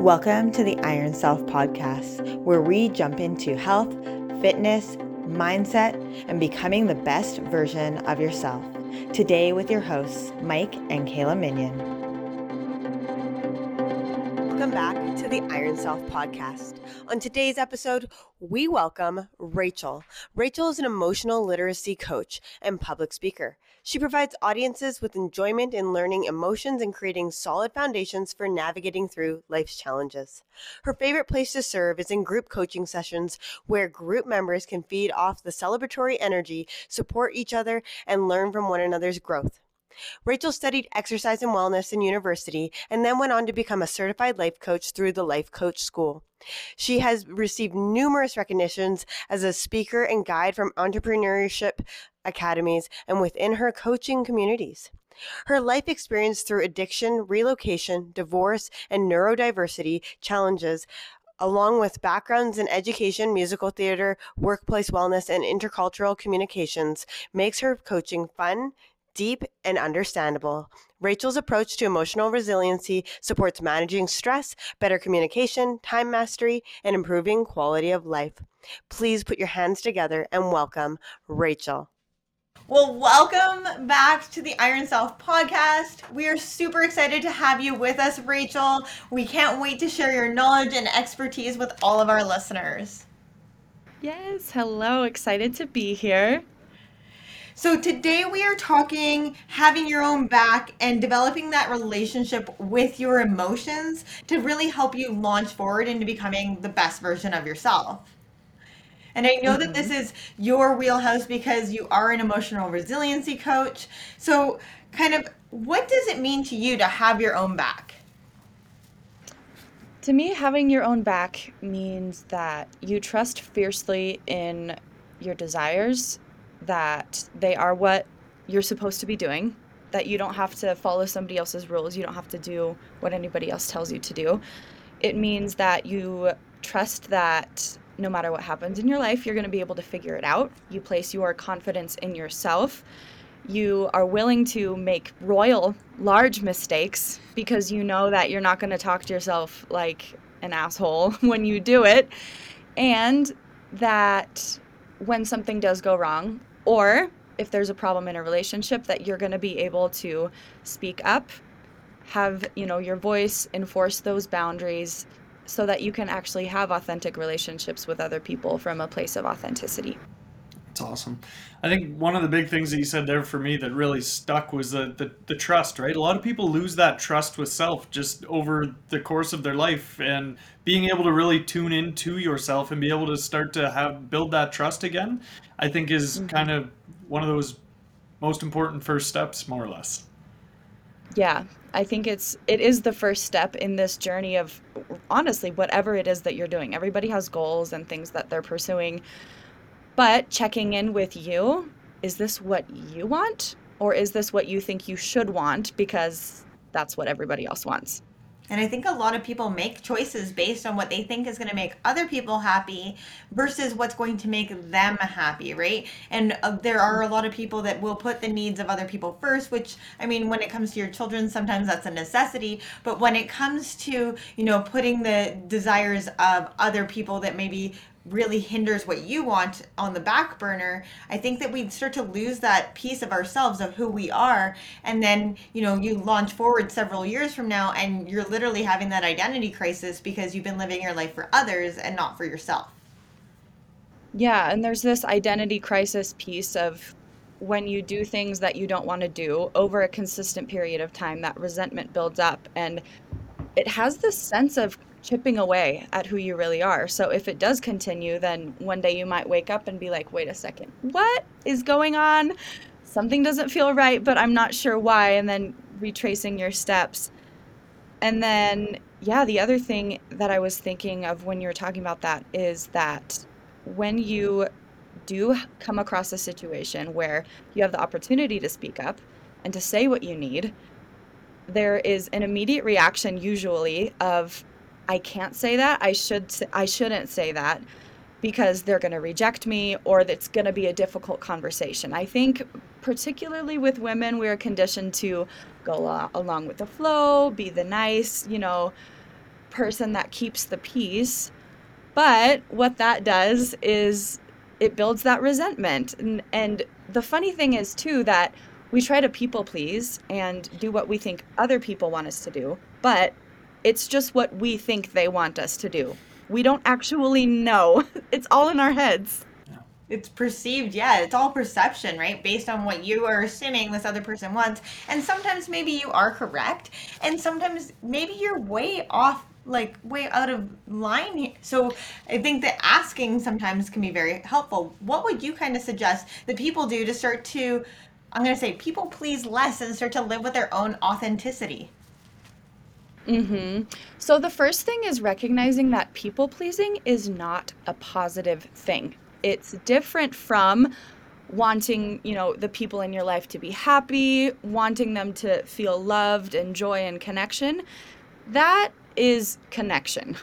Welcome to the Iron Self podcast, where we jump into health, fitness, mindset, and becoming the best version of yourself. Today, with your hosts, Mike and Kayla Minion. Welcome back to the Iron Self podcast. On today's episode, we welcome Rachel. Rachel is an emotional literacy coach and public speaker. She provides audiences with enjoyment in learning emotions and creating solid foundations for navigating through life's challenges. Her favorite place to serve is in group coaching sessions where group members can feed off the celebratory energy, support each other, and learn from one another's growth. Rachel studied exercise and wellness in university and then went on to become a certified life coach through the Life Coach School. She has received numerous recognitions as a speaker and guide from entrepreneurship academies and within her coaching communities. Her life experience through addiction, relocation, divorce, and neurodiversity challenges along with backgrounds in education, musical theater, workplace wellness, and intercultural communications, makes her coaching fun, deep, and understandable. Rachel's approach to emotional resiliency supports managing stress, better communication, time mastery, and improving quality of life. Please put your hands together and welcome Rachel. Well, welcome back to the Iron Self podcast. We are super excited to have you with us, Rachel. We can't wait to share your knowledge and expertise with all of our listeners. Yes, hello. Excited to be here. So today we are talking having your own back and developing that relationship with your emotions to really help you launch forward into becoming the best version of yourself. And I know that this mm-hmm. is your wheelhouse because you are an emotional resiliency coach. So, kind of, what does it mean to you to have your own back? To me, having your own back means that you trust fiercely in your desires that they are what you're supposed to be doing, that you don't have to follow somebody else's rules, you don't have to do what anybody else tells you to do. It means that you trust that no matter what happens in your life, you're going to be able to figure it out. You place your confidence in yourself. You are willing to make royal, large mistakes because you know that you're not going to talk to yourself like an asshole when you do it. And that when something does go wrong, or if there's a problem in a relationship that you're going to be able to speak up have you know your voice enforce those boundaries so that you can actually have authentic relationships with other people from a place of authenticity it's awesome i think one of the big things that you said there for me that really stuck was the, the, the trust right a lot of people lose that trust with self just over the course of their life and being able to really tune into yourself and be able to start to have build that trust again I think is mm-hmm. kind of one of those most important first steps, more or less. Yeah, I think it's it is the first step in this journey of honestly whatever it is that you're doing. Everybody has goals and things that they're pursuing. But checking in with you, is this what you want or is this what you think you should want because that's what everybody else wants? And I think a lot of people make choices based on what they think is going to make other people happy versus what's going to make them happy, right? And uh, there are a lot of people that will put the needs of other people first, which I mean, when it comes to your children, sometimes that's a necessity. But when it comes to, you know, putting the desires of other people that maybe really hinders what you want on the back burner i think that we start to lose that piece of ourselves of who we are. And then you know you launch forward several years from now and you're literally having that identity crisis because you've been living your life for others and not for yourself. Yeah and there's this identity crisis piece of when you do things that you don't want to do over a consistent period of time that resentment builds up and it has this sense of chipping away at who you really are. So if it does continue, then one day you might wake up and be like, wait a second, what is going on? Something doesn't feel right, but I'm not sure why. And then retracing your steps. And then, yeah, the other thing that I was thinking of when you were talking about that is that when you do come across a situation where you have the opportunity to speak up and to say what you need, there is an immediate reaction usually of I can't say that. I should I shouldn't say that because they're going to reject me or it's going to be a difficult conversation. I think particularly with women we are conditioned to go along with the flow, be the nice, you know, person that keeps the peace. But what that does is it builds that resentment. And, and the funny thing is, too, that we try to people please and do what we think other people want us to do, but it's just what we think they want us to do. We don't actually know. It's all in our heads. It's perceived, yeah. It's all perception, right? Based on what you are assuming this other person wants. And sometimes maybe you are correct, and sometimes maybe you're way off like way out of line here. So I think that asking sometimes can be very helpful. What would you kind of suggest that people do to start to, I'm going to say, people please less and start to live with their own authenticity? Mm-hmm. So the first thing is recognizing that people pleasing is not a positive thing. It's different from wanting, you know, the people in your life to be happy, wanting them to feel loved and joy and connection. That is connection.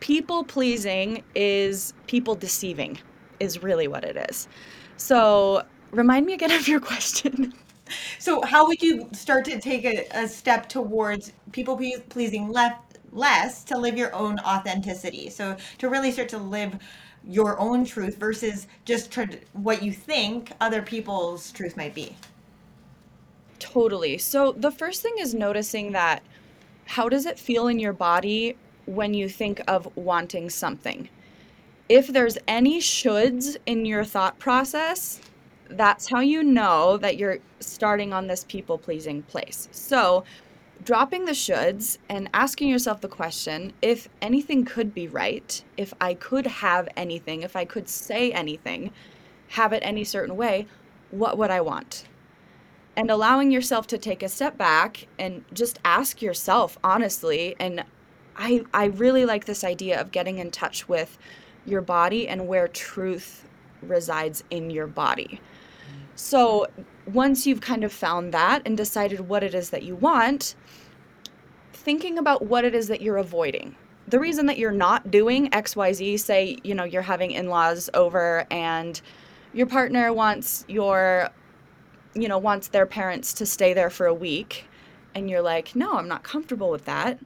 People pleasing is people deceiving, is really what it is. So, remind me again of your question. So, how would you start to take a, a step towards people pleasing left, less to live your own authenticity? So, to really start to live your own truth versus just what you think other people's truth might be. Totally. So, the first thing is noticing that how does it feel in your body when you think of wanting something? If there's any shoulds in your thought process, that's how you know that you're starting on this people pleasing place. So, dropping the shoulds and asking yourself the question if anything could be right, if I could have anything, if I could say anything, have it any certain way, what would I want? and allowing yourself to take a step back and just ask yourself honestly and I I really like this idea of getting in touch with your body and where truth resides in your body. So, once you've kind of found that and decided what it is that you want, thinking about what it is that you're avoiding. The reason that you're not doing XYZ, say, you know, you're having in laws over and your partner wants your you know, wants their parents to stay there for a week, and you're like, no, I'm not comfortable with that.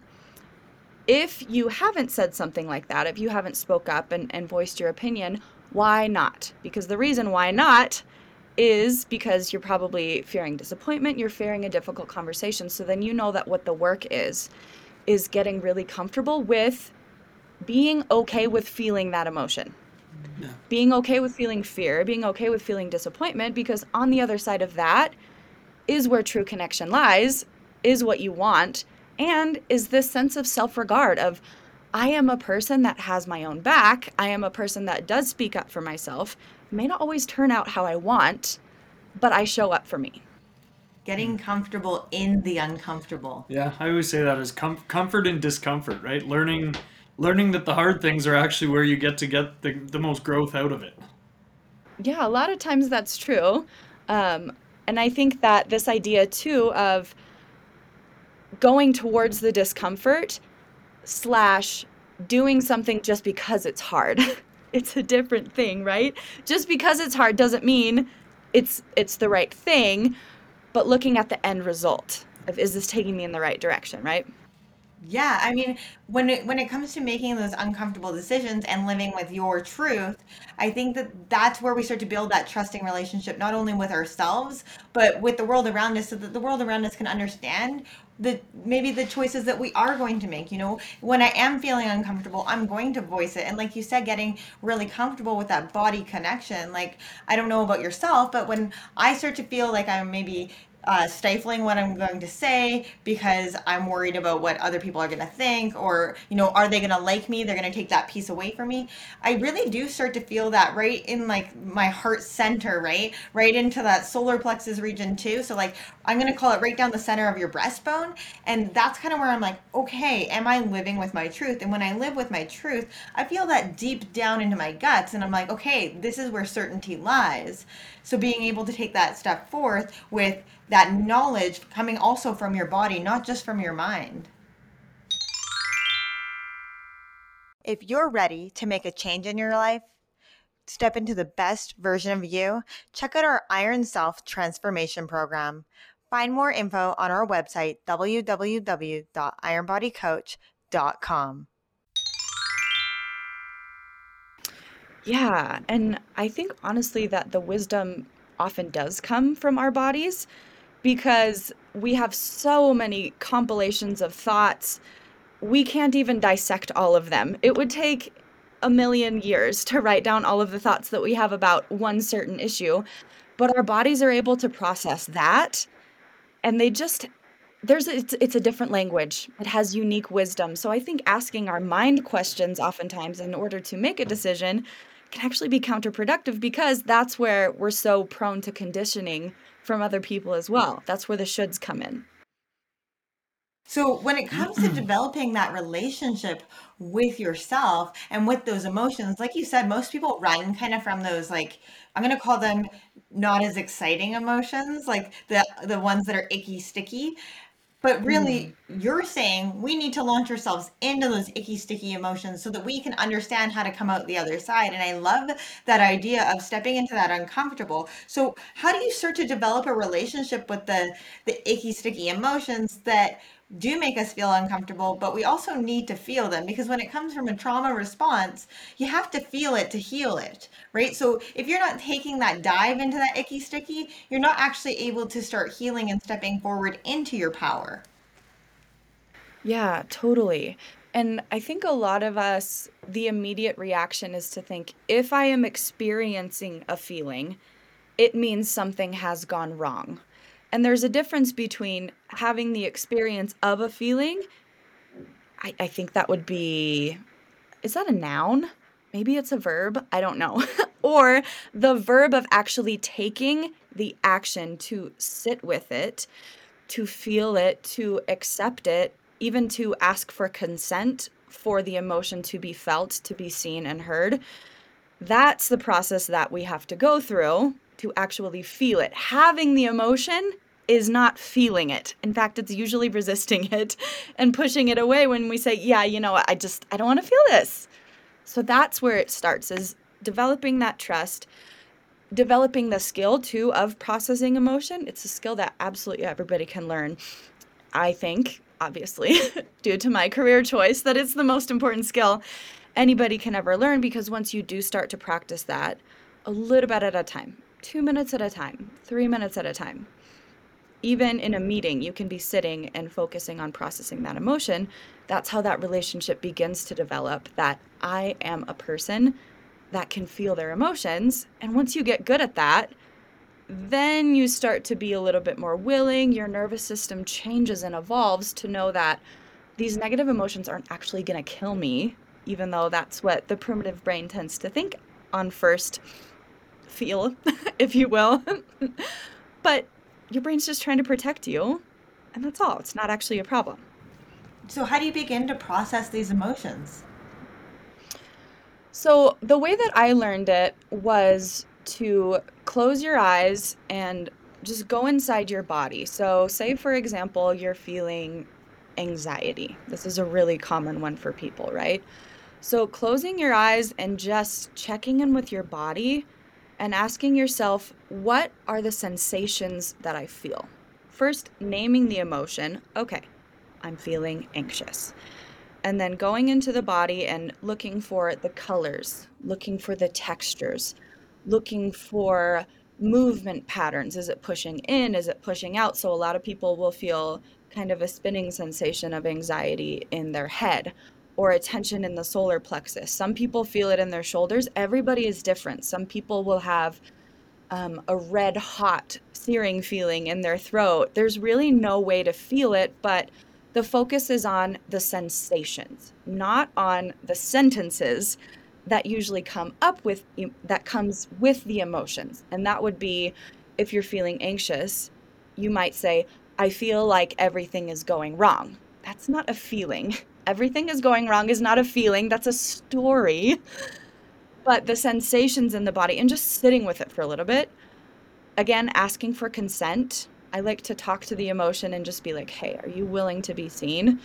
If you haven't said something like that, if you haven't spoke up and, and voiced your opinion, why not? Because the reason why not is because you're probably fearing disappointment, you're fearing a difficult conversation. So then you know that what the work is, is getting really comfortable with being okay with feeling that emotion yeah. being okay with feeling fear, being okay with feeling disappointment, because on the other side of that is where true connection lies, is what you want, and is this sense of self regard of, I am a person that has my own back. I am a person that does speak up for myself. It may not always turn out how I want, but I show up for me. Getting comfortable in the uncomfortable. Yeah, I always say that as com- comfort and discomfort, right? Learning learning that the hard things are actually where you get to get the, the most growth out of it. Yeah, a lot of times that's true. Um, and I think that this idea too of going towards the discomfort slash doing something just because it's hard. it's a different thing, right? Just because it's hard doesn't mean it's it's the right thing, but looking at the end result of is this taking me in the right direction, right? Yeah, I mean, when it when it comes to making those uncomfortable decisions and living with your truth, I think that that's where we start to build that trusting relationship, not only with ourselves, but with the world around us, so that the world around us can understand the maybe the choices that we are going to make. You know, when I am feeling uncomfortable, I'm going to voice it, and like you said, getting really comfortable with that body connection. Like I don't know about yourself, but when I start to feel like I'm maybe uh, stifling what I'm going to say because I'm worried about what other people are going to think, or, you know, are they going to like me? They're going to take that piece away from me. I really do start to feel that right in like my heart center, right? Right into that solar plexus region too. So, like, I'm going to call it right down the center of your breastbone. And that's kind of where I'm like, okay, am I living with my truth? And when I live with my truth, I feel that deep down into my guts. And I'm like, okay, this is where certainty lies. So, being able to take that step forth with that knowledge coming also from your body, not just from your mind. If you're ready to make a change in your life, step into the best version of you, check out our Iron Self Transformation Program. Find more info on our website, www.ironbodycoach.com Yeah, and I think honestly that the wisdom often does come from our bodies because we have so many compilations of thoughts. We can't even dissect all of them. It would take a million years to write down all of the thoughts that we have about one certain issue, but our bodies are able to process that and they just there's a, it's, it's a different language it has unique wisdom so i think asking our mind questions oftentimes in order to make a decision can actually be counterproductive because that's where we're so prone to conditioning from other people as well. That's where the shoulds come in. So when it comes to developing that relationship with yourself and with those emotions like you said most people run kind of from those like i'm going to call them not as exciting emotions like the the ones that are icky sticky but really, mm. you're saying we need to launch ourselves into those icky, sticky emotions so that we can understand how to come out the other side. And I love that idea of stepping into that uncomfortable. So, how do you start to develop a relationship with the the icky, sticky emotions that do make us feel uncomfortable, but we also need to feel them because when it comes from a trauma response, you have to feel it to heal it, right? So if you're not taking that dive into that icky sticky, you're not actually able to start healing and stepping forward into your power. Yeah, totally. And I think a lot of us, the immediate reaction is to think if I am experiencing a feeling, it means something has gone wrong. And there's a difference between having the experience of a feeling. I, I think that would be, is that a noun? Maybe it's a verb. I don't know. or the verb of actually taking the action to sit with it, to feel it, to accept it, even to ask for consent for the emotion to be felt, to be seen and heard. That's the process that we have to go through to actually feel it. Having the emotion is not feeling it. In fact, it's usually resisting it and pushing it away when we say, "Yeah, you know, I just I don't want to feel this." So that's where it starts is developing that trust, developing the skill too of processing emotion. It's a skill that absolutely everybody can learn. I think, obviously, due to my career choice, that it's the most important skill anybody can ever learn because once you do start to practice that a little bit at a time, two minutes at a time, three minutes at a time. Even in a meeting, you can be sitting and focusing on processing that emotion. That's how that relationship begins to develop that I am a person that can feel their emotions. And once you get good at that, then you start to be a little bit more willing. Your nervous system changes and evolves to know that these negative emotions aren't actually going to kill me, even though that's what the primitive brain tends to think on first feel, if you will. but your brain's just trying to protect you, and that's all. It's not actually a problem. So, how do you begin to process these emotions? So, the way that I learned it was to close your eyes and just go inside your body. So, say for example, you're feeling anxiety. This is a really common one for people, right? So, closing your eyes and just checking in with your body and asking yourself, what are the sensations that I feel? First, naming the emotion. Okay, I'm feeling anxious. And then going into the body and looking for the colors, looking for the textures, looking for movement patterns. Is it pushing in? Is it pushing out? So, a lot of people will feel kind of a spinning sensation of anxiety in their head or a tension in the solar plexus. Some people feel it in their shoulders. Everybody is different. Some people will have um, a red hot searing feeling in their throat. There's really no way to feel it, but the focus is on the sensations, not on the sentences that usually come up with that comes with the emotions. And that would be if you're feeling anxious, you might say, I feel like everything is going wrong. That's not a feeling. everything is going wrong is not a feeling, that's a story. But the sensations in the body and just sitting with it for a little bit. Again, asking for consent. I like to talk to the emotion and just be like, hey, are you willing to be seen?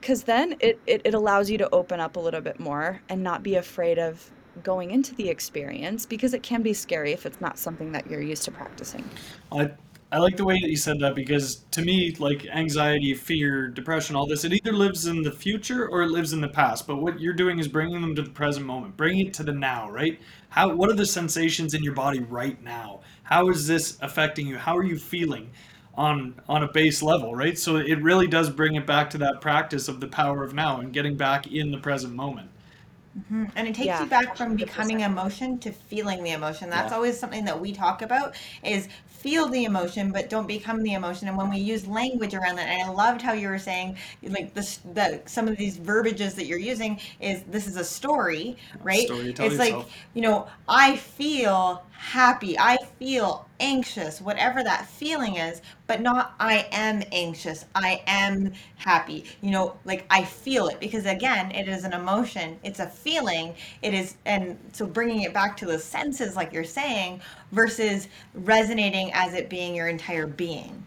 Because then it, it, it allows you to open up a little bit more and not be afraid of going into the experience because it can be scary if it's not something that you're used to practicing. I I like the way that you said that because to me, like anxiety, fear, depression, all this, it either lives in the future or it lives in the past. But what you're doing is bringing them to the present moment, bringing it to the now, right? How? What are the sensations in your body right now? How is this affecting you? How are you feeling? on on a base level right so it really does bring it back to that practice of the power of now and getting back in the present moment Mm-hmm. And it takes Yeah, you back from becoming emotion to feeling the emotion. That's Yeah. always something that we talk about is feel the emotion, but don't become the emotion. And when we use language around that, and I loved how you were saying like this that some of these verbiages that you're using is this is a story, right? story, it's like, yourself. you know, I feel happy, I feel anxious, whatever that feeling is, but not I am anxious, I am happy. You know, like I feel it because again, it is an emotion, it's a feeling, it is, and so bringing it back to the senses, like you're saying, versus resonating as it being your entire being.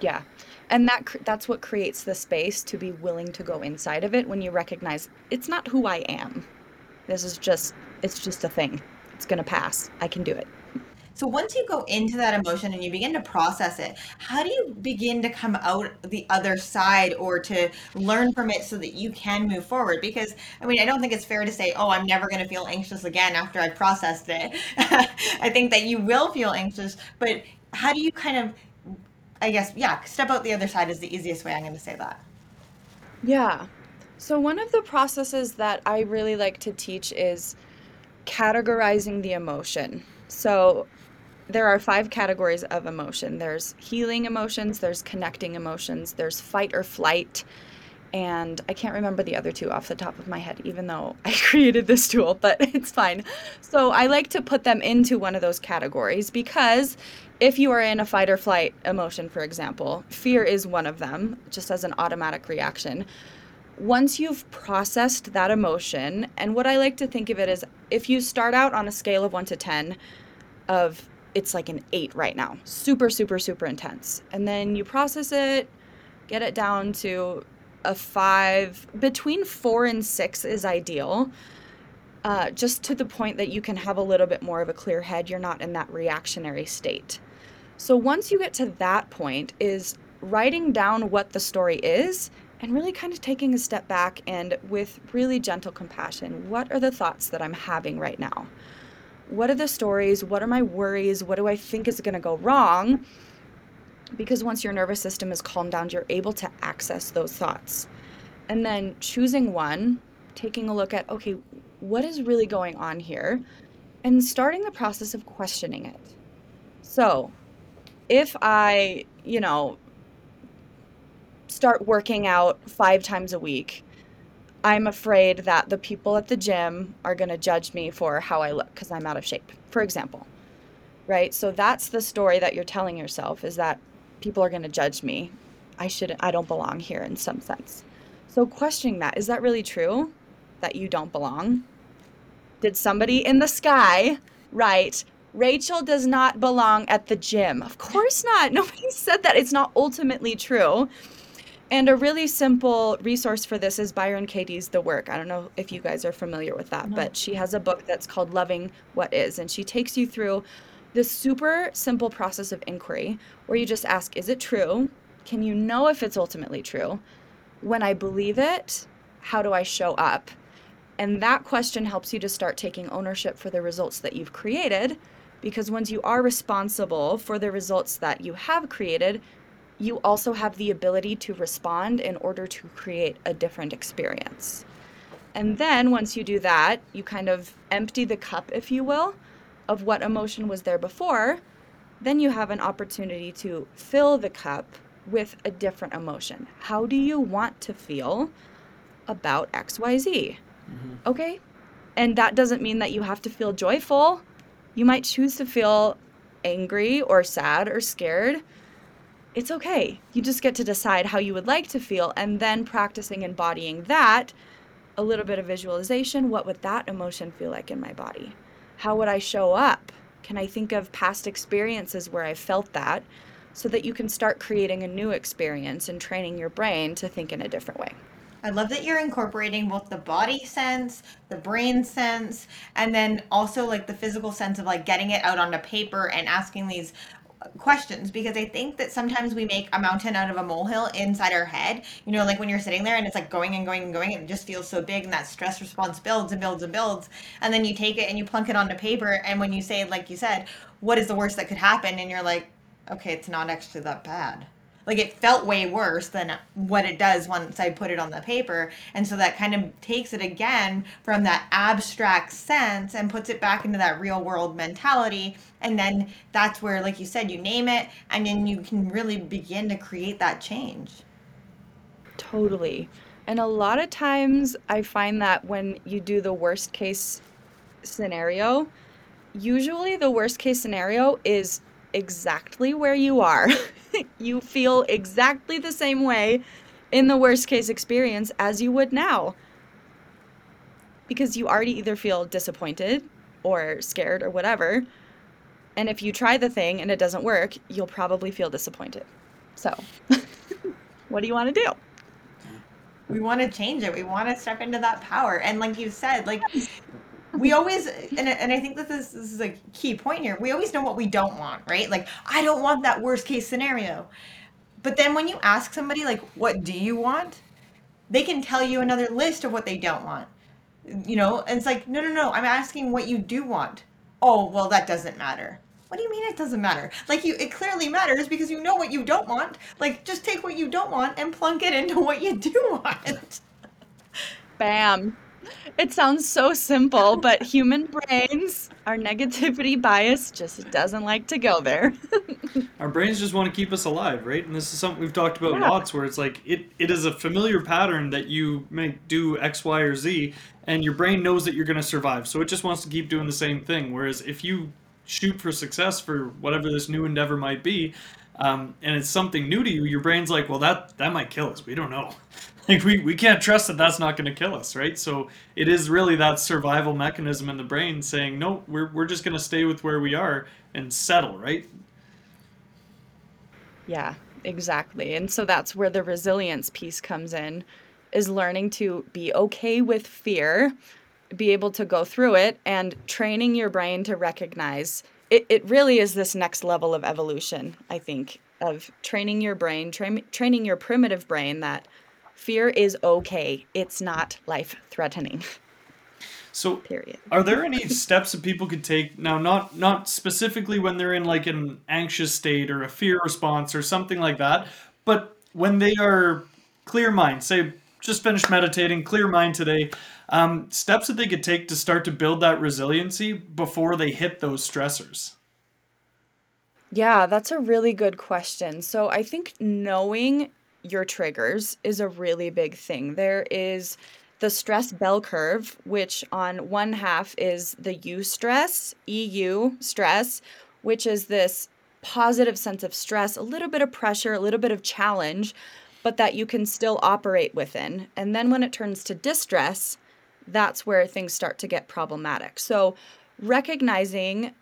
Yeah. And that that's what creates the space to be willing to go inside of it when you recognize it's not who I am. This is just it's just a thing. It's going to pass. I can do it. So once you go into that emotion and you begin to process it, how do you begin to come out the other side or to learn from it so that you can move forward? Because I mean, I don't think it's fair to say, "Oh, I'm never going to feel anxious again after I've processed it." I think that you will feel anxious, but how do you kind of I guess, yeah, step out the other side is the easiest way I'm going to say that. Yeah. So one of the processes that I really like to teach is categorizing the emotion. So there are five categories of emotion. There's healing emotions, there's connecting emotions, there's fight or flight, and I can't remember the other two off the top of my head, even though I created this tool, but it's fine. So I like to put them into one of those categories because if you are in a fight or flight emotion, for example, fear is one of them, just as an automatic reaction. Once you've processed that emotion, and what I like to think of it is if you start out on a scale of one to 10, of it's like an eight right now, super, super, super intense. And then you process it, get it down to a five, between four and six is ideal. Uh, just to the point that you can have a little bit more of a clear head. You're not in that reactionary state. So once you get to that point, is writing down what the story is and really kind of taking a step back and with really gentle compassion, what are the thoughts that I'm having right now? What are the stories? What are my worries? What do I think is going to go wrong? Because once your nervous system is calmed down, you're able to access those thoughts. And then choosing one, taking a look at, okay, what is really going on here? And starting the process of questioning it. So, if I, you know, start working out five times a week, I'm afraid that the people at the gym are going to judge me for how I look because I'm out of shape, for example. Right? So that's the story that you're telling yourself is that people are going to judge me. I shouldn't, I don't belong here in some sense. So questioning that, is that really true that you don't belong? Did somebody in the sky write, Rachel does not belong at the gym? Of course not. Nobody said that. It's not ultimately true. And a really simple resource for this is Byron Katie's The Work. I don't know if you guys are familiar with that, No. but she has a book that's called Loving What Is. And she takes you through this super simple process of inquiry where you just ask, Is it true? Can you know if it's ultimately true? When I believe it, how do I show up? And that question helps you to start taking ownership for the results that you've created. Because once you are responsible for the results that you have created, you also have the ability to respond in order to create a different experience. And then once you do that, you kind of empty the cup, if you will, of what emotion was there before. Then you have an opportunity to fill the cup with a different emotion. How do you want to feel about XYZ? Mm-hmm. Okay? And that doesn't mean that you have to feel joyful. You might choose to feel angry or sad or scared. It's okay. You just get to decide how you would like to feel and then practicing embodying that, a little bit of visualization. What would that emotion feel like in my body? How would I show up? Can I think of past experiences where I felt that so that you can start creating a new experience and training your brain to think in a different way? I love that you're incorporating both the body sense, the brain sense, and then also like the physical sense of like getting it out onto paper and asking these questions because I think that sometimes we make a mountain out of a molehill inside our head. You know, like when you're sitting there and it's like going and going and going, it just feels so big, and that stress response builds and builds and builds. And then you take it and you plunk it onto paper, and when you say, like you said, what is the worst that could happen? And you're like, okay, it's not actually that bad like it felt way worse than what it does once I put it on the paper. And so that kind of takes it again from that abstract sense and puts it back into that real world mentality. And then that's where, like you said, you name it and then you can really begin to create that change. Totally. And a lot of times I find that when you do the worst case scenario, usually the worst case scenario is exactly where you are. you feel exactly the same way in the worst case experience as you would now. Because you already either feel disappointed or scared or whatever. And if you try the thing and it doesn't work, you'll probably feel disappointed. So, what do you want to do? We want to change it. We want to step into that power. And like you said, like we always and, and i think that this, this is a key point here. We always know what we don't want right? Like i don't want that worst case scenario. But then when you ask somebody like what do you want? They can tell you another list of what they don't want. You know and it's like no no no i'm asking what you do want. Oh well that doesn't matter. What do you mean it doesn't matter? Like you it clearly matters because you know what you don't want. Like just take what you don't want and plunk it into what you do want. Bam it sounds so simple, but human brains, our negativity bias just doesn't like to go there. our brains just want to keep us alive, right? And this is something we've talked about yeah. lots where it's like it, it is a familiar pattern that you may do X, Y, or Z, and your brain knows that you're going to survive. So it just wants to keep doing the same thing. Whereas if you shoot for success for whatever this new endeavor might be, um, and it's something new to you, your brain's like, well, that that might kill us. We don't know. Like we, we can't trust that that's not going to kill us right? So it is really that survival mechanism in the brain saying no we're, we're just going to stay with where we are and settle right? Yeah exactly. And so that's where the resilience piece comes in is learning to be okay with fear be able to go through it and training your brain to recognize it, it really is this next level of evolution i think of training your brain tra- training your primitive brain that fear is okay. It's not life threatening. So, period. Are there any steps that people could take now? Not not specifically when they're in like an anxious state or a fear response or something like that, but when they are clear mind, say just finished meditating, clear mind today. Um, steps that they could take to start to build that resiliency before they hit those stressors. Yeah, that's a really good question. So I think knowing your triggers is a really big thing. There is the stress bell curve, which on one half is the eustress, EU stress, which is this positive sense of stress, a little bit of pressure, a little bit of challenge, but that you can still operate within. And then when it turns to distress, that's where things start to get problematic. So recognizing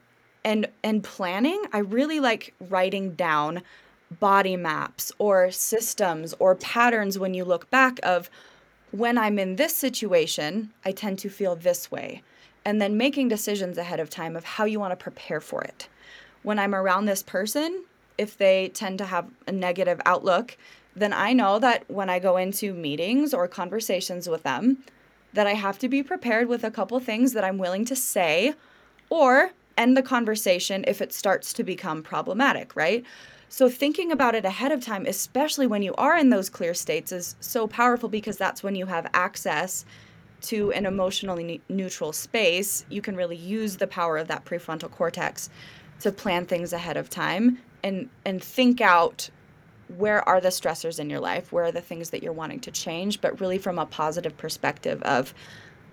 and and planning, I really like writing down body maps or systems or patterns when you look back of when I'm in this situation, I tend to feel this way. And then making decisions ahead of time of how you want to prepare for it. When I'm around this person, if they tend to have a negative outlook, then I know that when I go into meetings or conversations with them, that I have to be prepared with a couple things that I'm willing to say or end the conversation if it starts to become problematic, right? So thinking about it ahead of time, especially when you are in those clear states, is so powerful because that's when you have access to an emotionally neutral space. You can really use the power of that prefrontal cortex to plan things ahead of time and and think out where are the stressors in your life where are the things that you're wanting to change but really from a positive perspective of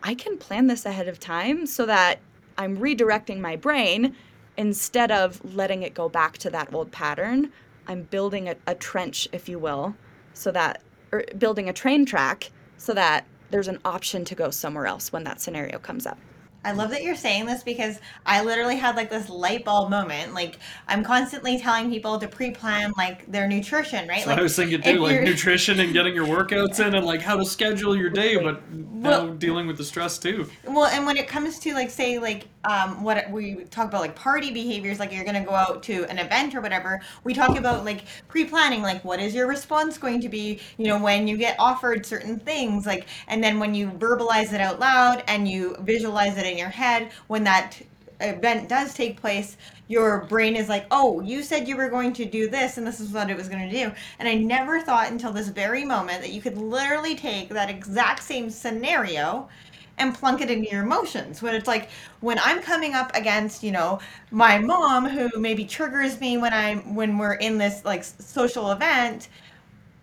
i can plan this ahead of time so that i'm redirecting my brain instead of letting it go back to that old pattern, I'm building a, a trench, if you will, so that, or building a train track so that there's an option to go somewhere else when that scenario comes up. I love that you're saying this because I literally had like this light bulb moment. Like I'm constantly telling people to pre-plan like their nutrition, right? Like I was thinking too, like nutrition and getting your workouts in and like how to schedule your day, but now Well- dealing with the stress too. Well, and when it comes to like say like um what we talk about like party behaviors, like you're gonna go out to an event or whatever, we talk about like pre-planning, like what is your response going to be, you know, when you get offered certain things, like and then when you verbalize it out loud and you visualize it in your head, when that event does take place, your brain is like, oh, you said you were going to do this, and this is what it was going to do. And I never thought until this very moment that you could literally take that exact same scenario and plunk it into your emotions. When it's like when I'm coming up against, you know, my mom who maybe triggers me when I'm when we're in this like social event,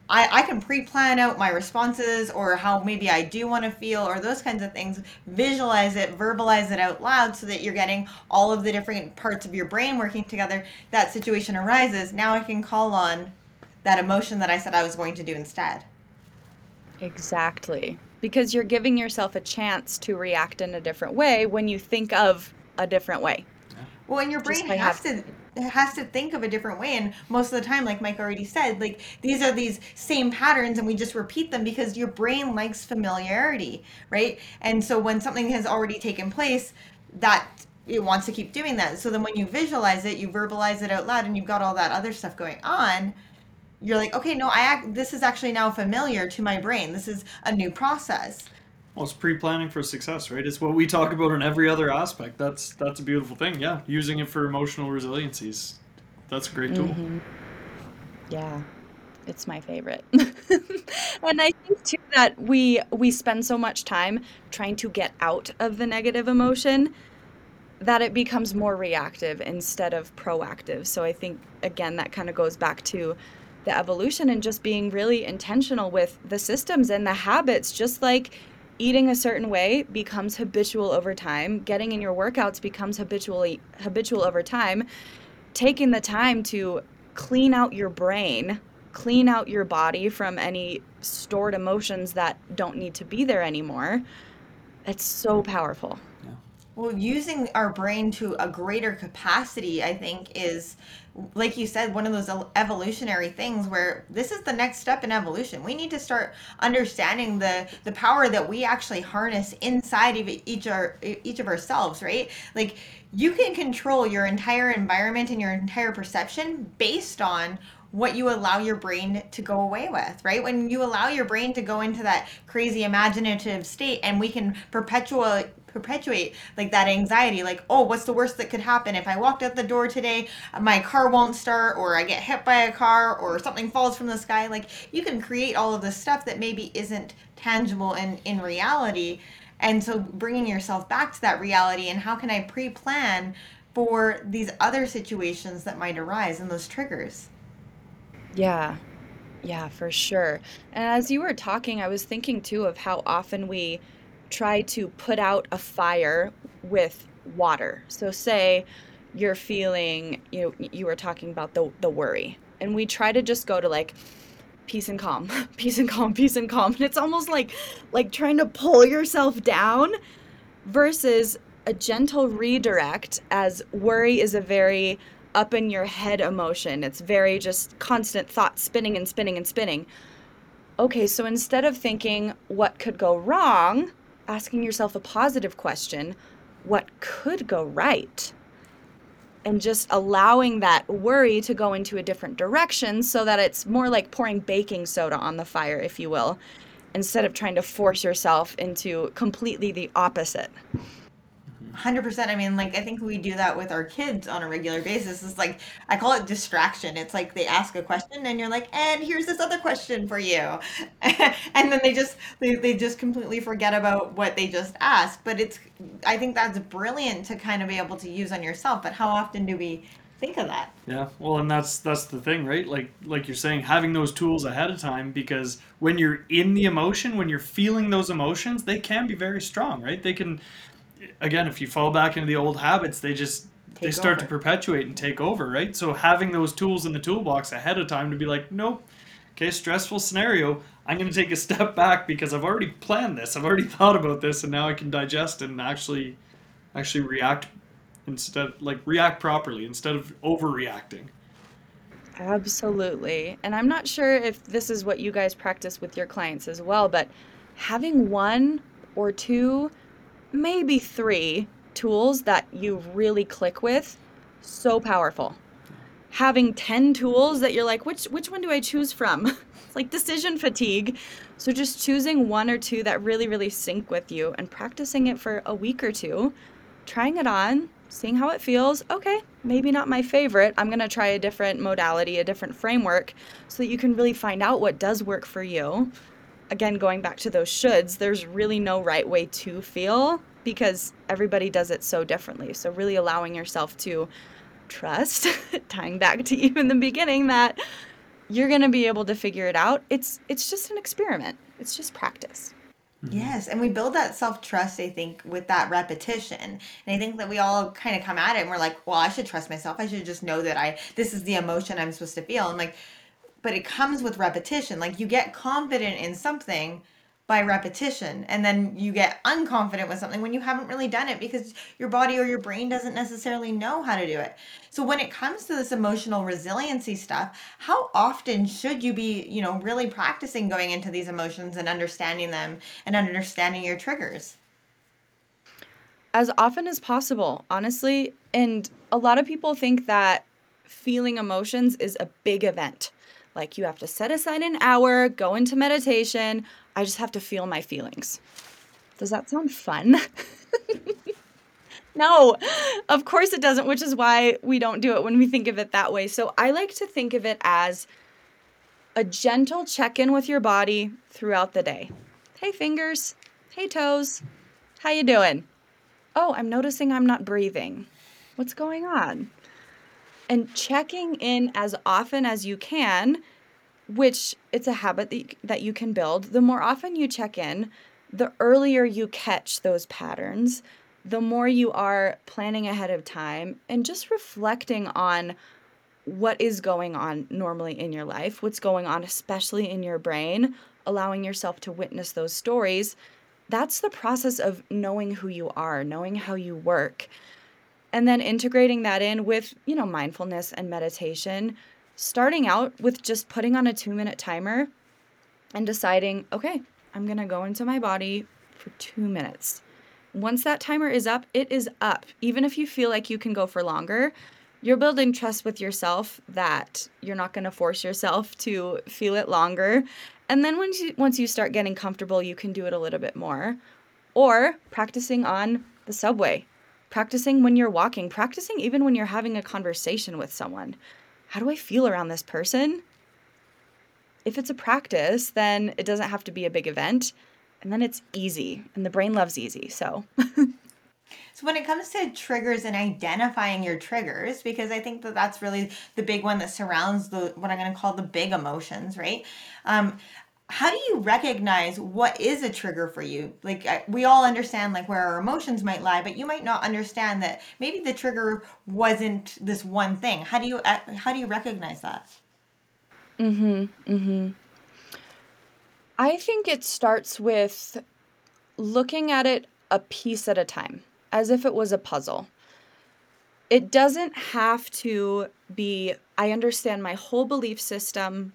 I, I can pre-plan out my responses or how maybe I do want to feel or those kinds of things. Visualize it, verbalize it out loud so that you're getting all of the different parts of your brain working together. That situation arises. Now I can call on that emotion that I said I was going to do instead. Exactly. Because you're giving yourself a chance to react in a different way when you think of a different way. Well, and your brain has to has to think of a different way, and most of the time, like Mike already said, like these are these same patterns, and we just repeat them because your brain likes familiarity, right? And so when something has already taken place, that it wants to keep doing that. So then when you visualize it, you verbalize it out loud, and you've got all that other stuff going on. You're like, okay, no, I act. This is actually now familiar to my brain. This is a new process. Well, it's pre-planning for success, right? It's what we talk about in every other aspect. That's that's a beautiful thing. Yeah, using it for emotional resiliencies. That's a great tool. Mhm. Yeah, it's my favorite. and I think too that we we spend so much time trying to get out of the negative emotion that it becomes more reactive instead of proactive. So I think again that kind of goes back to the evolution and just being really intentional with the systems and the habits just like eating a certain way becomes habitual over time getting in your workouts becomes habitually habitual over time taking the time to clean out your brain, clean out your body from any stored emotions that don't need to be there anymore. It's so powerful. Well, using our brain to a greater capacity, I think, is, like you said, one of those evolutionary things where this is the next step in evolution. We need to start understanding the the power that we actually harness inside of each our each of ourselves, right? Like you can control your entire environment and your entire perception based on what you allow your brain to go away with, right? When you allow your brain to go into that crazy imaginative state and we can perpetuate perpetuate like that anxiety like oh what's the worst that could happen if i walked out the door today my car won't start or i get hit by a car or something falls from the sky like you can create all of this stuff that maybe isn't tangible in in reality and so bringing yourself back to that reality and how can i pre-plan for these other situations that might arise and those triggers Yeah. Yeah, for sure. And as you were talking, I was thinking too of how often we try to put out a fire with water. So say you're feeling, you you were talking about the the worry. And we try to just go to like peace and calm, peace and calm, peace and calm. And it's almost like like trying to pull yourself down versus a gentle redirect as worry is a very up in your head emotion. It's very just constant thought spinning and spinning and spinning. Okay, so instead of thinking what could go wrong, asking yourself a positive question, what could go right? And just allowing that worry to go into a different direction so that it's more like pouring baking soda on the fire, if you will, instead of trying to force yourself into completely the opposite. 100% i mean like i think we do that with our kids on a regular basis. It's like i call it distraction. It's like they ask a question and you're like and here's this other question for you. And then they just they, they just completely forget about what they just asked. But it's i think that's brilliant to kind of be able to use on yourself but how often do we think of that? Yeah, well, and that's that's the thing, right? Like like you're saying, having those tools ahead of time because when you're in the emotion, when you're feeling those emotions, they can be very strong, right? They can, again, if you fall back into the old habits, they just they Take start to perpetuate and take over, right? So having those tools in the toolbox ahead of time to be like, nope, okay, stressful scenario, I'm going to take a step back because I've already planned this, I've already thought about this, and now I can digest and actually actually react instead like react properly instead of overreacting. Absolutely. And I'm not sure if this is what you guys practice with your clients as well, but having one or two, maybe three tools that you really click with, so powerful. Having 10 tools that you're like, which which one do I choose from? it's like decision fatigue. So just choosing one or two that really really sync with you and practicing it for a week or two, trying it on, seeing how it feels. Okay, maybe not my favorite. I'm going to try a different modality, a different framework so that you can really find out what does work for you. Again, going back to those shoulds, there's really no right way to feel because everybody does it so differently. So, really allowing yourself to trust, tying back to even the beginning, that you're going to be able to figure it out. It's it's just an experiment. It's just practice. Mm-hmm. Yes, and we build that self trust, I think, with that repetition. And I think that we all kind of come at it and we're like, well, I should trust myself. I should just know that I, this is the emotion I'm supposed to feel. And like, but it comes with repetition. Like, you get confident in something by repetition and then you get unconfident with something when you haven't really done it because your body or your brain doesn't necessarily know how to do it. So when it comes to this emotional resiliency stuff how often should you be you know really practicing going into these emotions and understanding them and understanding your triggers? As often as possible honestly. And a lot of people think that feeling emotions is a big event like you have to set aside an hour, go into meditation. I just have to feel my feelings. Does that sound fun? no, of course it doesn't, which is why we don't do it when we think of it that way. So I like to think of it as a gentle check in with your body throughout the day. Hey, fingers. Hey, toes. How you doing? Oh, I'm noticing I'm not breathing. What's going on? And checking in as often as you can, which it's a habit that you, that you can build. The more often you check in, the earlier you catch those patterns, the more you are planning ahead of time and just reflecting on what is going on normally in your life, what's going on, especially in your brain, allowing yourself to witness those stories. That's the process of knowing who you are, knowing how you work and then integrating that in with, you know, mindfulness and meditation, starting out with just putting on a 2-minute timer and deciding, okay, I'm going to go into my body for 2 minutes. Once that timer is up, it is up. Even if you feel like you can go for longer, you're building trust with yourself that you're not going to force yourself to feel it longer. And then once you once you start getting comfortable, you can do it a little bit more. Or practicing on the subway practicing when you're walking, practicing even when you're having a conversation with someone. How do I feel around this person? If it's a practice, then it doesn't have to be a big event. And then it's easy, and the brain loves easy. So. So when it comes to triggers and identifying your triggers, because I think that that's really the big one that surrounds the what I'm going to call the big emotions, right? Um, how do you recognize what is a trigger for you? Like we all understand like where our emotions might lie but you might not understand that maybe the trigger wasn't this one thing. How do you uh, how do you recognize that? Mhm mhm i think it starts with looking at it a piece at a time as if it was a puzzle. It doesn't have to be i understand my whole belief system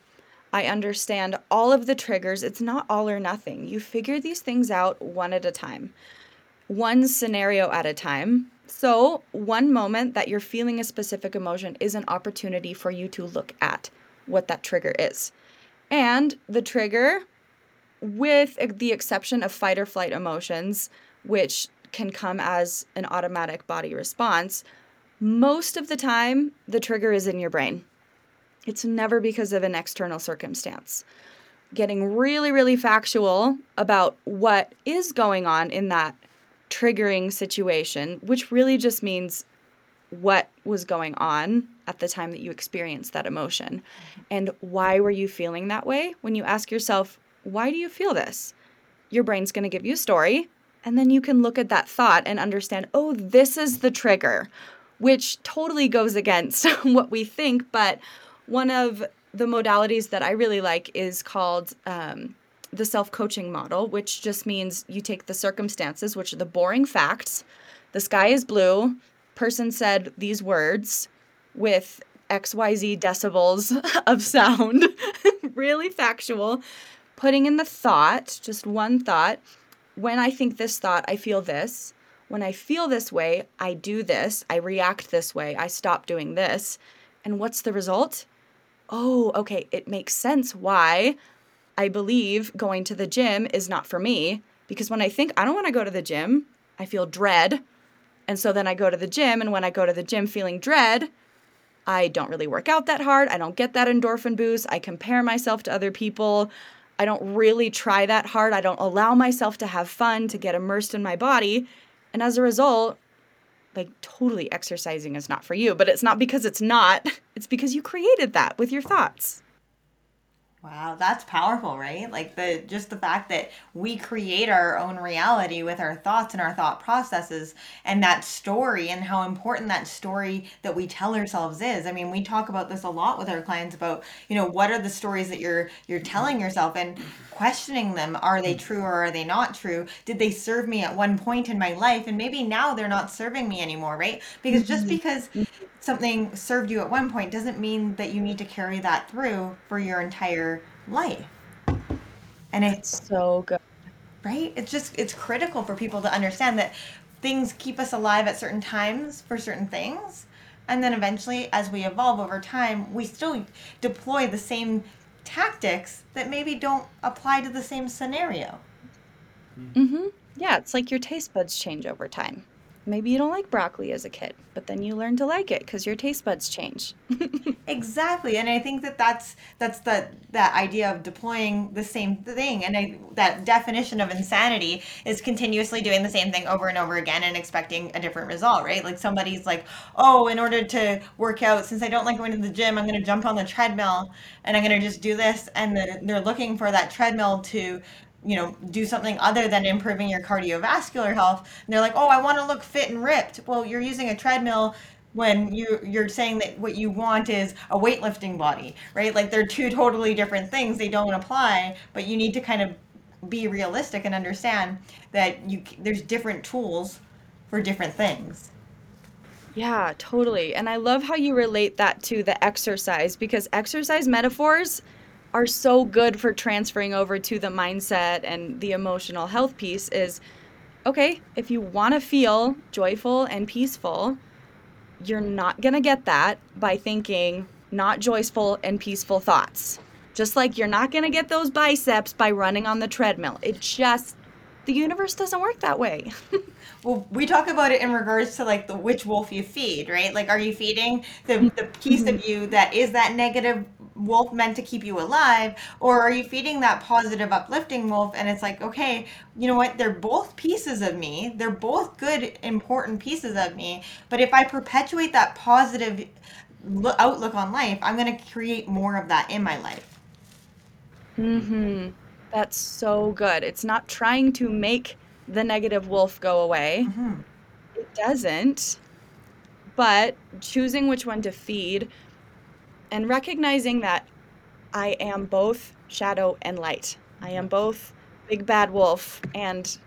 I understand all of the triggers. It's not all or nothing. You figure these things out one at a time, one scenario at a time. So, one moment that you're feeling a specific emotion is an opportunity for you to look at what that trigger is. And the trigger, with the exception of fight or flight emotions, which can come as an automatic body response, most of the time the trigger is in your brain. It's never because of an external circumstance. Getting really, really factual about what is going on in that triggering situation, which really just means what was going on at the time that you experienced that emotion. And why were you feeling that way? When you ask yourself why do you feel this? Your brain's going to give you a story and then you can look at that thought and understand oh this is the trigger which totally goes against what we think but one of the modalities that I really like is called um, the self coaching model, which just means you take the circumstances, which are the boring facts, the sky is blue. Person said these words with XYZ decibels of sound, really factual. Putting in the thought, just one thought. When I think this thought, I feel this. When I feel this way, I do this. I react this way. I stop doing this. And what's the result? Oh, okay, it makes sense why I believe going to the gym is not for me. Because when I think I don't want to go to the gym, I feel dread. And so then I go to the gym, and when I go to the gym feeling dread, I don't really work out that hard. I don't get that endorphin boost. I compare myself to other people. I don't really try that hard. I don't allow myself to have fun, to get immersed in my body. And as a result, like totally exercising is not for you, but it's not because it's not, it's because you created that with your thoughts. Wow, that's powerful, right? Like the just the fact that we create our own reality with our thoughts and our thought processes and that story and how important that story that we tell ourselves is. I mean, we talk about this a lot with our clients about, you know, what are the stories that you're you're telling yourself and questioning them, are they true or are they not true? Did they serve me at one point in my life and maybe now they're not serving me anymore, right? Because just mm-hmm. because something served you at one point doesn't mean that you need to carry that through for your entire life. And it's So good. right? It's just it's critical for people to understand that things keep us alive at certain times for certain things. And then eventually as we evolve over time, we still deploy the same tactics that maybe don't apply to the same scenario. Mm-hmm. Yeah, it's like your taste buds change over time. Maybe you don't like broccoli as a kid, but then you learn to like it because your taste buds change. Exactly, and I think that that's that's the that idea of deploying the same thing, and I, that definition of insanity is continuously doing the same thing over and over again and expecting a different result, right? Like somebody's like, oh, in order to work out, since I don't like going to the gym, I'm going to jump on the treadmill and I'm going to just do this, and they're, they're looking for that treadmill to you know, do something other than improving your cardiovascular health. And they're like, "Oh, I want to look fit and ripped." Well, you're using a treadmill when you you're saying that what you want is a weightlifting body, right? Like they're two totally different things. They don't apply, but you need to kind of be realistic and understand that you there's different tools for different things. Yeah, totally. And I love how you relate that to the exercise because exercise metaphors are so good for transferring over to the mindset and the emotional health piece is okay, if you want to feel joyful and peaceful, you're not going to get that by thinking not joyful and peaceful thoughts. Just like you're not going to get those biceps by running on the treadmill. It just the universe doesn't work that way. Well, we talk about it in regards to like the which wolf you feed, right? Like, are you feeding the the piece of mm-hmm. you that is that negative wolf meant to keep you alive, or are you feeding that positive, uplifting wolf? And it's like, okay, you know what? They're both pieces of me. They're both good, important pieces of me. But if I perpetuate that positive lo- outlook on life, I'm going to create more of that in my life. hmm That's so good. It's not trying to make the negative wolf go away. hmm It doesn't. But choosing which one to feed and recognizing that I am both shadow and light. I am both big bad wolf and,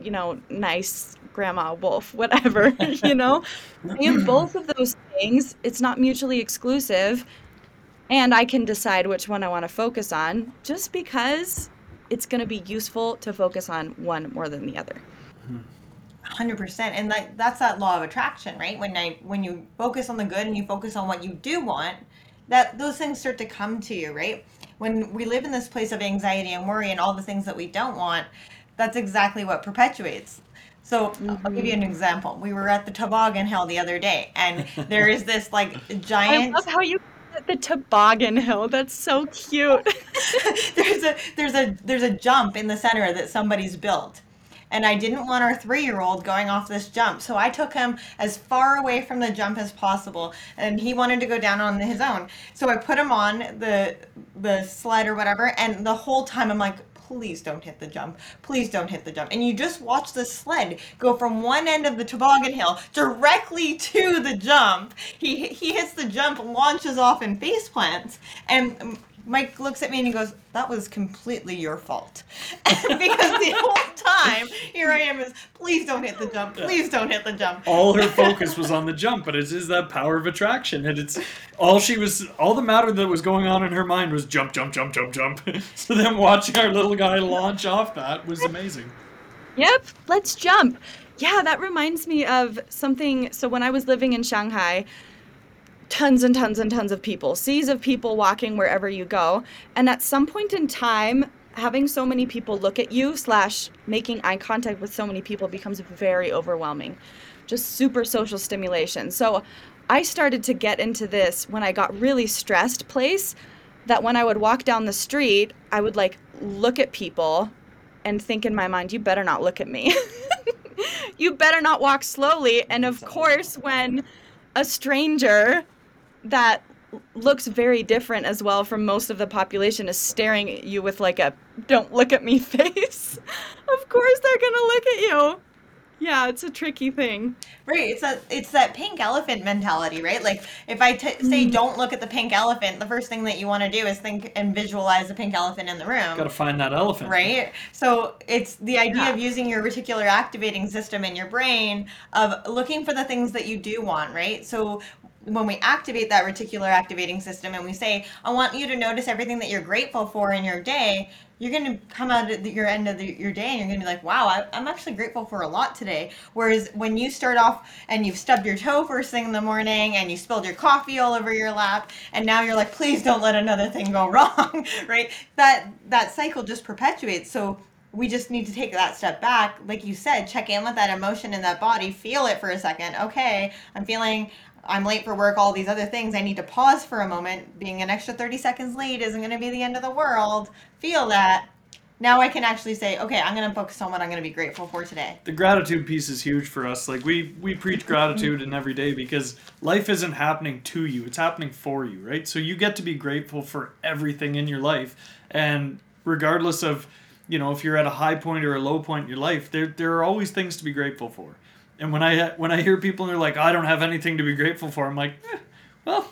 you know, nice grandma wolf, whatever, you know? I am both of those things. It's not mutually exclusive. And I can decide which one I want to focus on just because it's going to be useful to focus on one more than the other. Hundred percent, and like that's that law of attraction, right? When I when you focus on the good and you focus on what you do want, that those things start to come to you, right? When we live in this place of anxiety and worry and all the things that we don't want, that's exactly what perpetuates. So I'll give you an mm-hmm. example. We were at the toboggan hill the other day, and there is this like giant. I love how you the toboggan hill. That's so cute. there's a there's a there's a jump in the center that somebody's built and i didn't want our three-year-old going off this jump. So i took him as far away from the jump as possible and he wanted to go down on his own. So i put him on the the sled or whatever and the whole time i'm like please don't hit the jump. Please don't hit the jump. And you just watch the sled go from one end of the toboggan hill directly to the jump. He he hits the jump launches off and face plants and Mike looks at me and he goes, "That was completely your fault," because the whole time here I am is, "Please don't hit the jump. Please don't hit the jump." all her focus was on the jump, but it is that power of attraction, and it's all she was, all the matter that was going on in her mind was jump, jump, jump, jump, jump. so then watching our little guy launch off that was amazing. Yep, let's jump. Yeah, that reminds me of something. So when I was living in Shanghai, tons and tons and tons of people, seas of people walking wherever you go. And at some point in time, having so many people look at you slash making eye contact with so many people becomes very overwhelming. Just super social stimulation. So I started to get into this when I got really stressed place that when I would walk down the street, I would like look at people and think in my mind, you better not look at me. you better not walk slowly. And of course, when a stranger that looks very different as well from most of the population is staring at you with like a don't look at me face, of course they're going to look at you. Yeah, it's a tricky thing. Right. It's that it's that pink elephant mentality, right? Like if I t- say mm. don't look at the pink elephant, the first thing that you want to do is think and visualize the pink elephant in the room. Got to find that elephant. Right? So it's the idea Yeah. of using your reticular activating system in your brain of looking for the things that you do want, right? So when we activate that reticular activating system and we say, I want you to notice everything that you're grateful for in your day, you're going to come out at the, your end of the, your day and you're going to be like, wow, I, I'm actually grateful for a lot today. Whereas when you start off and you've stubbed your toe first thing in the morning and you spilled your coffee all over your lap and now you're like, please don't let another thing go wrong, right? That that cycle just perpetuates. So we just need to take that step back, like you said, check in with that emotion in that body, feel it for a second. Okay, I'm feeling I'm late for work, all these other things. I need to pause for a moment. Being an extra 30 seconds late isn't going to be the end of the world. Feel that. Now I can actually say, okay, I'm going to focus on what I'm going to be grateful for today. The gratitude piece is huge for us. Like we we preach gratitude in every day because life isn't happening to you; it's happening for you, right? So you get to be grateful for everything in your life, and regardless of you know if you're at a high point or a low point in your life, there there are always things to be grateful for. And when I when I hear people and they're like, I don't have anything to be grateful for, I'm like, eh, well,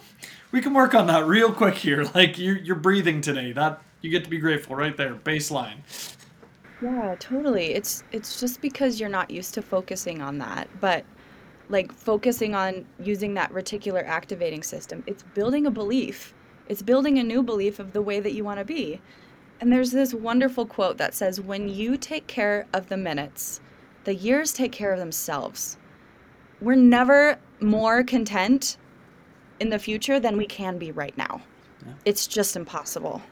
we can work on that real quick here. Like you're you're breathing today. That you get to be grateful right there, baseline. Yeah, totally. It's it's just because you're not used to focusing on that, but like focusing on using that reticular activating system. It's building a belief. It's building a new belief of the way that you want to be. And there's this wonderful quote that says, "When you take care of the minutes, the years take care of themselves." We're never more content in the future than we can be right now. It's just impossible.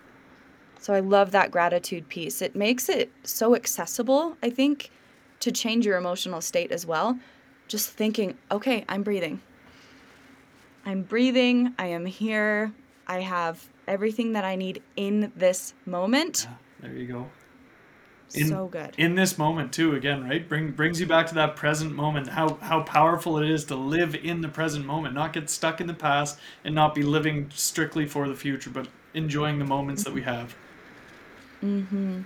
So I love that gratitude piece. It makes it so accessible, I think, to change your emotional state as well. Just thinking, okay, I'm breathing. I'm breathing. I am here. I have everything that I need in this moment. Yeah, There you go. In, so good. in this moment too again right bring brings you back to that present moment how how powerful it is to live in the present moment not get stuck in the past and not be living strictly for the future but enjoying the moments that we have mm-hmm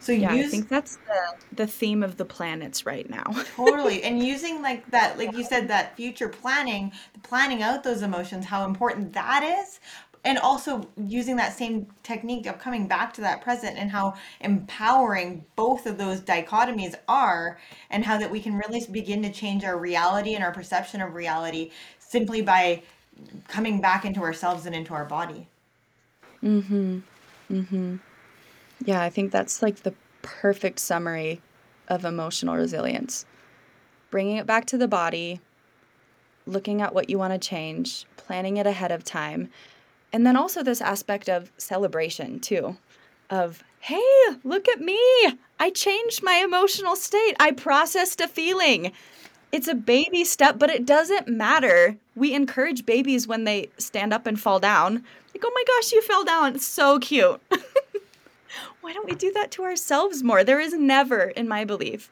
So yeah, I think that's the, the theme of the planets right now. totally and using like that like you said that future planning planning out those emotions how important that is and also using that same technique of coming back to that present and how empowering both of those dichotomies are and how that we can really begin to change our reality and our perception of reality simply by coming back into ourselves and into our body Mm-hmm. Mm-hmm. Yeah, I think that's like the perfect summary of emotional resilience. Bringing it back to the body, looking at what you want to change, planning it ahead of time. And then also this aspect of celebration, too. Of, hey, look at me. I changed my emotional state. I processed a feeling. It's a baby step, but it doesn't matter. We encourage babies when they stand up and fall down. Like, oh my gosh, you fell down. It's so cute. Why don't we do that to ourselves more? There is never, in my belief,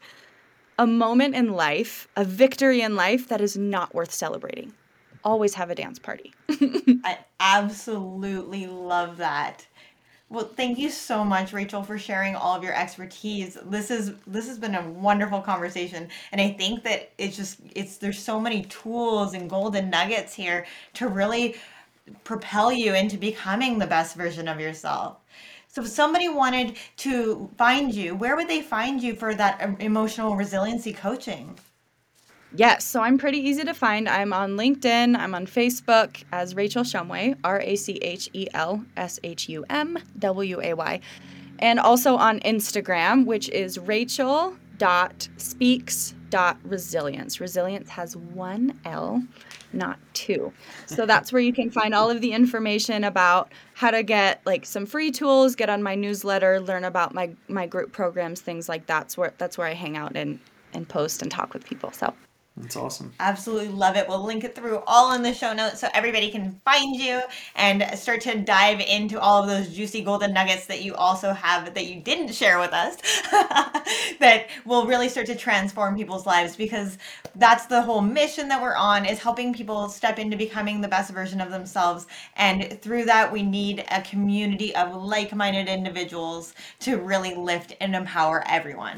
a moment in life, a victory in life that is not worth celebrating. Always have a dance party. I absolutely love that. Well, thank you so much, Rachel, for sharing all of your expertise. This is this has been a wonderful conversation, and I think that it's just it's there's so many tools and golden nuggets here to really propel you into becoming the best version of yourself. So if somebody wanted to find you, where would they find you for that emotional resiliency coaching? Yes, so I'm pretty easy to find. I'm on LinkedIn, I'm on Facebook as Rachel Shumway, R A C H E L S H U M W A Y, and also on Instagram, which is rachel.speaks.resilience. Resilience resilience has one L, not two. So that's where you can find all of the information about how to get like some free tools, get on my newsletter, learn about my my group programs, things like that. That's where that's where I hang out and and post and talk with people. So That's awesome. Absolutely love it. We'll link it through all in the show notes so everybody can find you and start to dive into all of those juicy golden nuggets that you also have that you didn't share with us that will really start to transform people's lives because that's the whole mission that we're on is helping people step into becoming the best version of themselves and through that we need a community of like-minded individuals to really lift and empower everyone.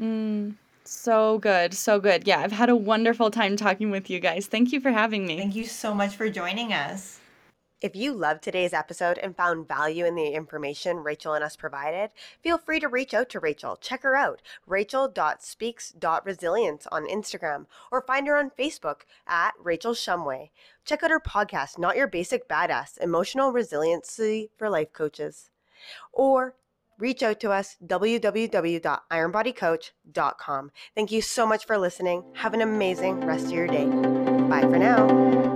Mm, so good, so good. Yeah, I've had a wonderful time talking with you guys. Thank you for having me. Thank you so much for joining us. If you loved today's episode and found value in the information Rachel and us provided, feel free to reach out to Rachel. Check her out, rachel.speaks.resilience on Instagram, or find her on Facebook at Rachel Shumway. Check out her podcast, Not Your Basic Badass Emotional Resiliency for Life Coaches. Or reach out to us, www.ironbodycoach.com. Thank you so much for listening. Have an amazing rest of your day. Bye for now.